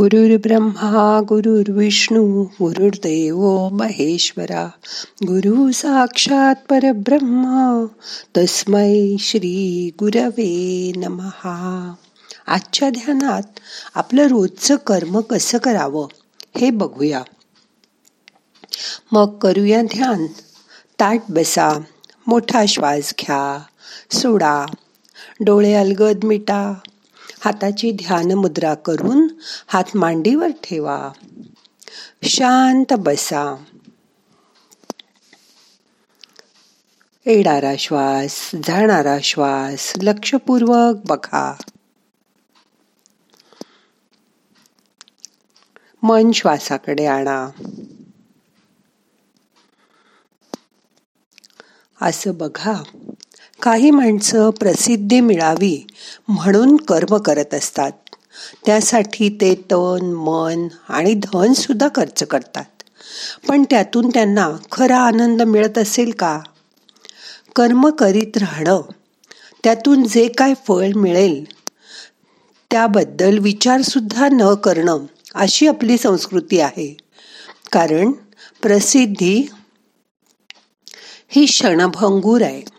ब्रह्मा गुरुर्विष्णू गुरुर्देव महेश्वरा गुरु साक्षात परब्रह्म तस्मै श्री गुरवे नमहा आजच्या ध्यानात आपलं रोजचं कर्म कसं करावं हे बघूया. मग करूया ध्यान. ताट बसा मोठा श्वास घ्या सोडा डोळे अलगद मिटा हाताची ध्यान मुद्रा करून हात मांडीवर ठेवा. शांत बसा. येणारा श्वास जाणारा श्वास लक्षपूर्वक बघा. मन श्वासाकडे आणा. असं बघा. काही माणसं प्रसिद्धी मिळावी म्हणून कर्म करत असतात. त्यासाठी ते तन मन आणि धनसुद्धा खर्च करतात. पण त्यातून त्यांना खरा आनंद मिळत असेल का? कर्म करीत राहणं त्यातून जे काय फळ मिळेल त्याबद्दल विचारसुद्धा न करणं अशी आपली संस्कृती आहे. कारण प्रसिद्धी ही क्षणभंगूर आहे.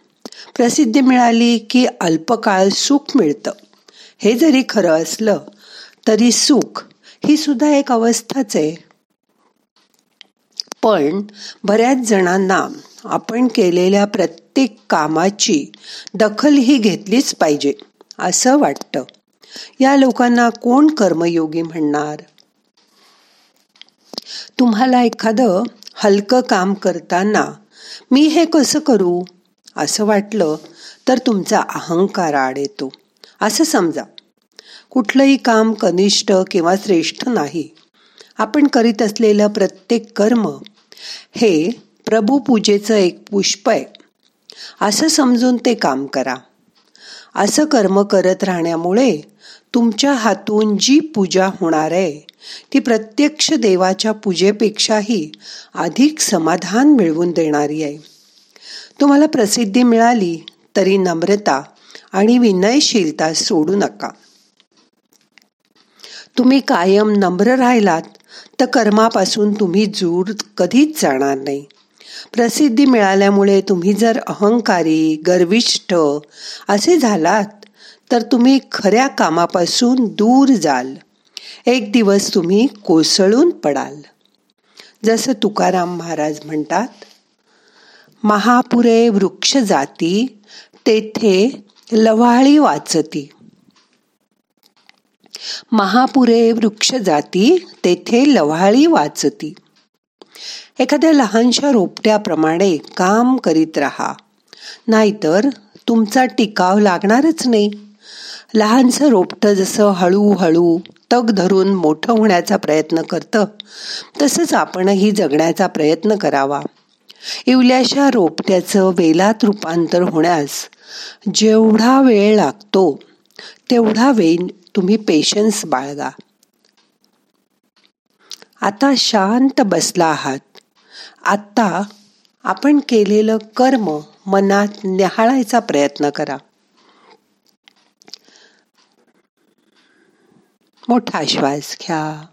प्रसिद्धी मिळाली की अल्पकाळ सुख मिळतं. हे जरी खरं असलं तरी सुख ही सुद्धा एक अवस्थाच आहे. पण बऱ्याच जणांना आपण केलेल्या प्रत्येक कामाची दखल ही घेतलीच पाहिजे असं वाटतं. या लोकांना कोण कर्मयोगी म्हणणार? तुम्हाला एखादं हलकं काम करताना मी हे कसं करू? असं वाटलं तर तुमचा अहंकार आड येतो. असं समजा. कुठलंही काम कनिष्ठ किंवा श्रेष्ठ नाही. आपण करीत असलेलं प्रत्येक कर्म हे प्रभूपूजेचं एक पुष्प आहे. असं समजून ते काम करा. असं कर्म करत राहण्यामुळे तुमच्या हातून जी पूजा होणार आहे ती प्रत्यक्ष देवाच्या पूजेपेक्षाही अधिक समाधान मिळवून देणारी आहे. तुम्हाला प्रसिद्धी मिळाली तरी नम्रता आणि विनयशीलता सोडू नका. तुम्ही कायम नम्र राहिलात तर कर्मापासून तुम्ही दूर कधीच जाणार नाही. प्रसिद्धी मिळाल्यामुळे तुम्ही जर अहंकारी गर्विष्ठ असे झालात तर तुम्ही खऱ्या कामापासून दूर जाल. एक दिवस तुम्ही कोसळून पडाल. जसं तुकाराम महाराज म्हणतात महापुरे वृक्ष जाती तेथे लवाळी वाचती. महापुरे वृक्ष जाती तेथे लवाळी वाचती. एखाद्या लहानशा रोपट्याप्रमाणे काम करीत राहा. नाहीतर तुमचा टिकाव लागणारच नाही. लहानसं रोपटं जसं हळूहळू तग धरून मोठं होण्याचा प्रयत्न करतं तसंच आपणही जगण्याचा प्रयत्न करावा. इवल्याशा रोपट्याचं वेलात रूपांतर होण्यास जेवढा वेळ लागतो तेवढा वेळ तुम्ही पेशन्स बाळगा. आता शांत बसला आहात. आता आपण केलेलं कर्म मनात न्याहाळायचा प्रयत्न करा. मोठा श्वास घ्या.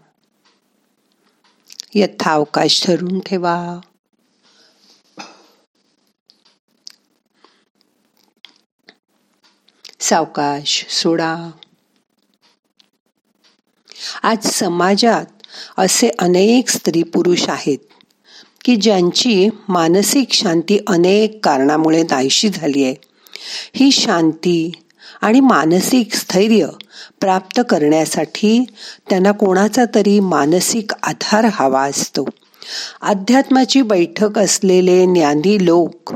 यथावकाश ठरून ठेवा. सावकाश सोडा. आज समाजात असे अनेक स्त्री पुरुष आहेत की ज्यांची मानसिक शांती अनेक कारणामुळे नाहीशी झाली आहे. ही शांती आणि मानसिक स्थैर्य प्राप्त करण्यासाठी त्यांना कोणाचा तरी मानसिक आधार हवा असतो. अध्यात्माची बैठक असलेले ज्ञानी लोक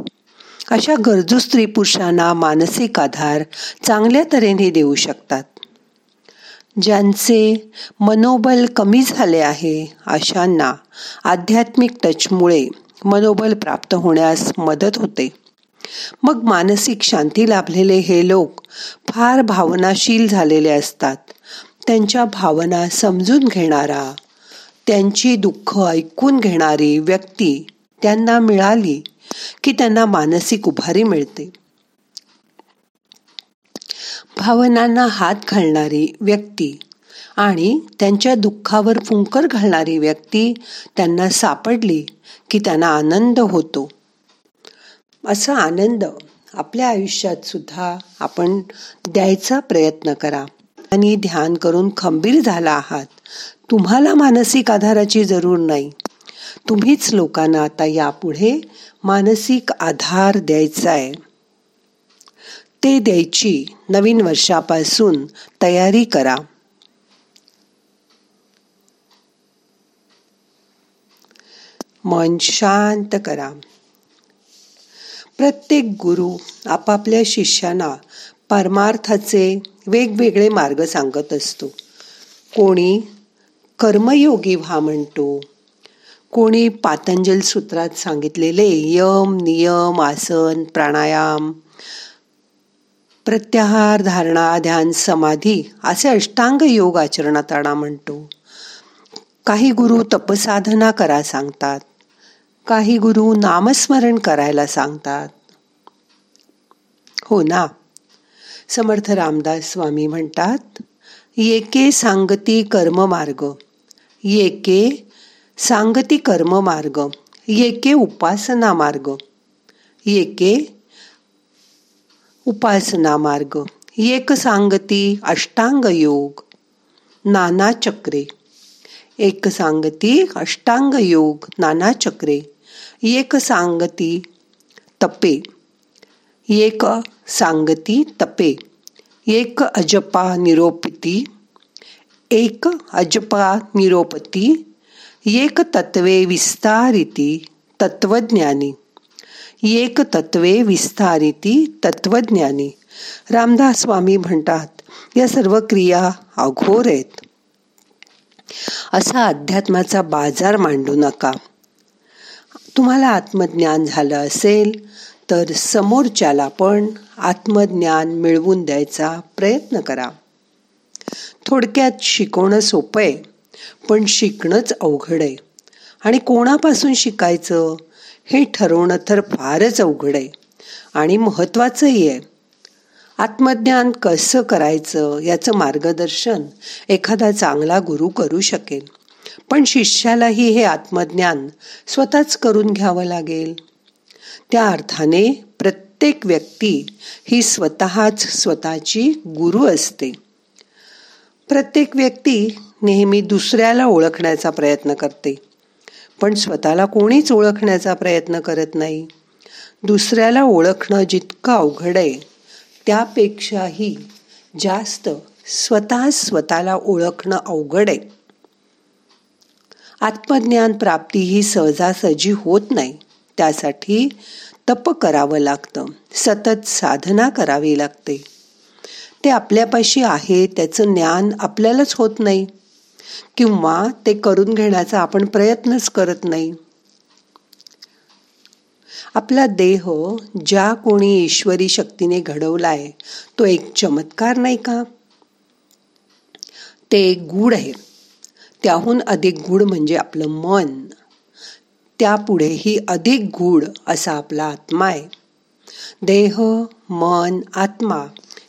अशा गरजू स्त्री पुरुषांना मानसिक आधार चांगल्या तऱ्हेने देऊ शकतात? ज्यांचे मनोबल कमी झाले आहे अशांना आध्यात्मिक टचमुळे मनोबल प्राप्त होण्यास मदत होते. मग मानसिक शांती लाभलेले हे लोक फार भावनाशील झालेले असतात. त्यांच्या भावना समजून घेणारा त्यांची दुःख ऐकून घेणारी व्यक्ती त्यांना मिळाली की त्यांना मानसिक उभारी मिळते. भावनांना हात घालणारी व्यक्ती आणि त्यांच्या दुःखावर फुंकर घालणारी व्यक्ती त्यांना सापडली की त्यांना आनंद होतो. असा आनंद आपल्या आयुष्यात सुद्धा आपण द्यायचा प्रयत्न करा. आणि ध्यान करून खंबीर झाला आहात. तुम्हाला मानसिक आधाराची जरूर नाही. तुम्हीच लोकांना आता यापुढे मानसिक आधार द्यायचा आहे ते द्यायची नवीन वर्षापासून तयारी करा. मन शांत करा. प्रत्येक गुरु आपापल्या शिष्यांना परमार्थाचे वेगवेगळे मार्ग सांगत असतो. कोणी कर्मयोगी व्हा म्हणतो कोणी पातंजल सूत्रात सांगितलेले यम नियम आसन प्राणायाम प्रत्याहार धारणा ध्यान समाधी असे अष्टांग योग आचरणात आणा म्हणतो. काही गुरु तपसाधना करा सांगतात. काही गुरु नामस्मरण करायला सांगतात. हो ना. समर्थ रामदास स्वामी म्हणतात येके सांगती कर्म मार्ग येके सांगती कर्म मार्ग येके उपासना मार्ग, येके उपासना मार्ग एक सांगती अष्टांग योग, नाना चक्रे, एक सांगती अष्टांग योग, नाना चक्रे एक सांगती तपे एक सांगती तपे एक अजपा निरोपती, एक अजपा निरोपती एक तत्वे विस्तारिती तत्वज्ञानी एक तत्वे विस्तारिती तत्वज्ञानी रामदास स्वामी म्हणतात या सर्व क्रिया अघोर आहेत असा अध्यात्माचा बाजार मांडू नका. तुम्हाला आत्मज्ञान झालं असेल तर समोरच्याला पण आत्मज्ञान मिळवून द्यायचा प्रयत्न करा. थोडक्यात शिकवणं सोपं आहे. पण शिकणंच अवघड आहे. आणि कोणापासून शिकायचं? हे ठरवणं तर फारच अवघड आहे. आणि महत्त्वाचंही आहे. आत्मज्ञान कसं करायचं याचं मार्गदर्शन एखादा चांगला गुरु करू शकेल. पण शिष्यालाही हे आत्मज्ञान स्वतःच करून घ्यावं लागेल. त्या अर्थाने प्रत्येक व्यक्ती ही स्वतःच स्वतःची गुरु असते. प्रत्येक व्यक्ती नेहमी दुसऱ्याला ओळखण्याचा प्रयत्न करते. पण स्वतःला कोणीच ओळखण्याचा प्रयत्न करत नाही. दुसऱ्याला ओळखणं जितकं अवघड आहे त्यापेक्षाही जास्त स्वतः स्वतःला ओळखणं अवघड आहे. आत्मज्ञान प्राप्ती ही सहजासहजी होत नाही त्यासाठी तप करावं लागतं सतत साधना करावी लागते. ते आपल्यापाशी आहे त्याचं ज्ञान आपल्यालाच होत नाही. किंवा ते करून घेण्याचा आपण प्रयत्नच करत नाही. आपला देह ज्या कोणी ईश्वरी शक्तीने घडवलाय तो एक चमत्कार नाही का? ते एक गूढ आहे. त्याहून अधिक गूढ म्हणजे आपलं मन. त्यापुढेही अधिक गूढ असा आपला आत्मा आहे. देह मन आत्मा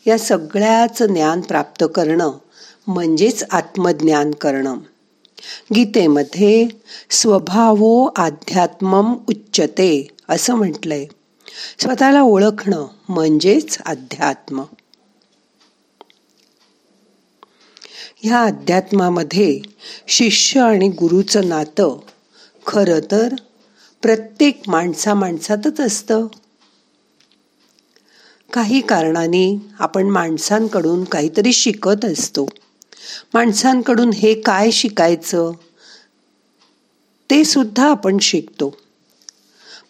या सगळ्याच ज्ञान प्राप्त करणं म्हणजेच आत्मज्ञान करणं. गीतेमध्ये स्वभावो अध्यात्मम उच्चते असं म्हटलंय. स्वतःला ओळखणं म्हणजेच अध्यात्म ह्या अध्यात्मामध्ये शिष्य आणि गुरुचं नातं खरं तर प्रत्येक माणसा माणसातच असतं. काही कारणाने आपण माणसांकडून काहीतरी शिकत असतो. माणसांकडून हे काय शिकायचं? ते सुद्धा आपण शिकतो.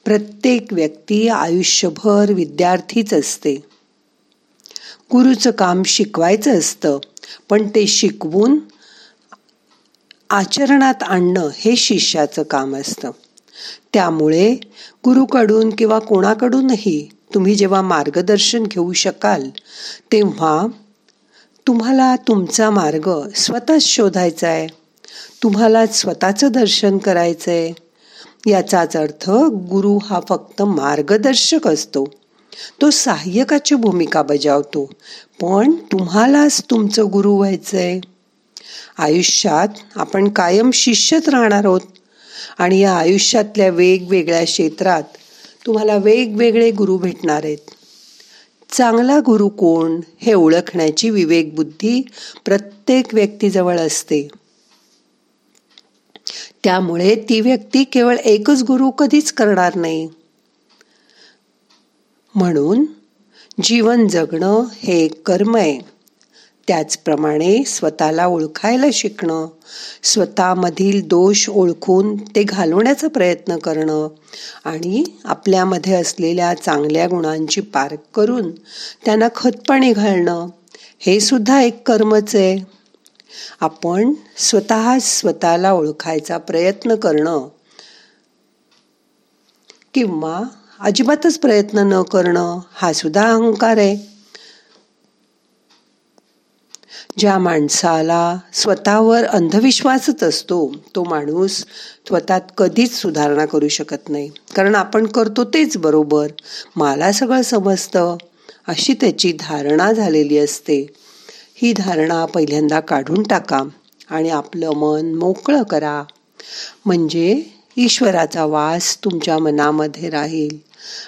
प्रत्येक व्यक्ती आयुष्यभर विद्यार्थीच असते. गुरुचं काम शिकवायचं असतं पण ते शिकवून आचरणात आणणं हे शिष्याचं काम असतं. त्यामुळे गुरुकडून किंवा कोणाकडूनही तुम्ही जेव्हा मार्गदर्शन घेऊ शकाल तेव्हा तुम्हाला तुमचा मार्ग स्वतःच शोधायचा आहे तुम्हाला स्वतःचं दर्शन करायचं आहे याचाच अर्थ गुरु हा फक्त मार्गदर्शक असतो. तो सहाय्यकाची भूमिका बजावतो. पण तुम्हालाच तुमचं गुरु व्हायचं आहे आयुष्यात आपण कायम शिष्यच राहणार आहोत. आणि या आयुष्यातल्या वेगवेगळ्या क्षेत्रात तुम्हाला वेगवेगळे गुरु भेटणार आहेत. चांगला गुरु कोण हे ओळखण्याची विवेक बुद्धी प्रत्येक व्यक्तीजवळ असते. त्यामुळे ती व्यक्ती केवळ एकच गुरु कधीच करणार नाही. म्हणून जीवन जगणं हे एक कर्म आहे. त्याचप्रमाणे स्वतःला ओळखायला शिकणं स्वतःमधील दोष ओळखून ते घालवण्याचा प्रयत्न करणं आणि आपल्यामध्ये असलेल्या चांगल्या गुणांची पारख करून त्यांना खतपाणी घालणं हे सुद्धा एक कर्मच आहे. आपण स्वतः स्वतःला ओळखायचा प्रयत्न करणं किंवा अजिबातच प्रयत्न न करणं हा सुद्धा अहंकार आहे. ज्या माणसाला स्वतःवर अंधविश्वासच असतो तो माणूस स्वतःत कधीच सुधारणा करू शकत नाही. कारण आपण करतो तेच बरोबर. मला सगळं समजतं. अशी त्याची धारणा झालेली असते. ही धारणा पहिल्यांदा काढून टाका आणि आपलं मन मोकळं करा. म्हणजे ईश्वराचा वास तुमच्या मनामध्ये राहील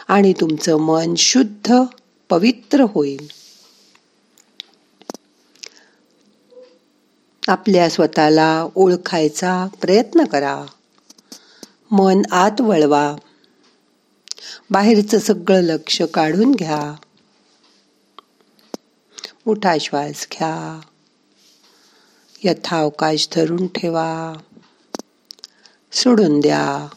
आणि तुमचं मन शुद्ध पवित्र होईल. आपल्या स्वतःला ओळखायचा प्रयत्न करा. मन आत वळवा. बाहेरचं सगळं लक्ष काढून घ्या. मोठा श्वास घ्या. यथावकाश धरून ठेवा. सोडून द्या.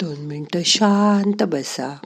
दोन मिनटं शांत बसा.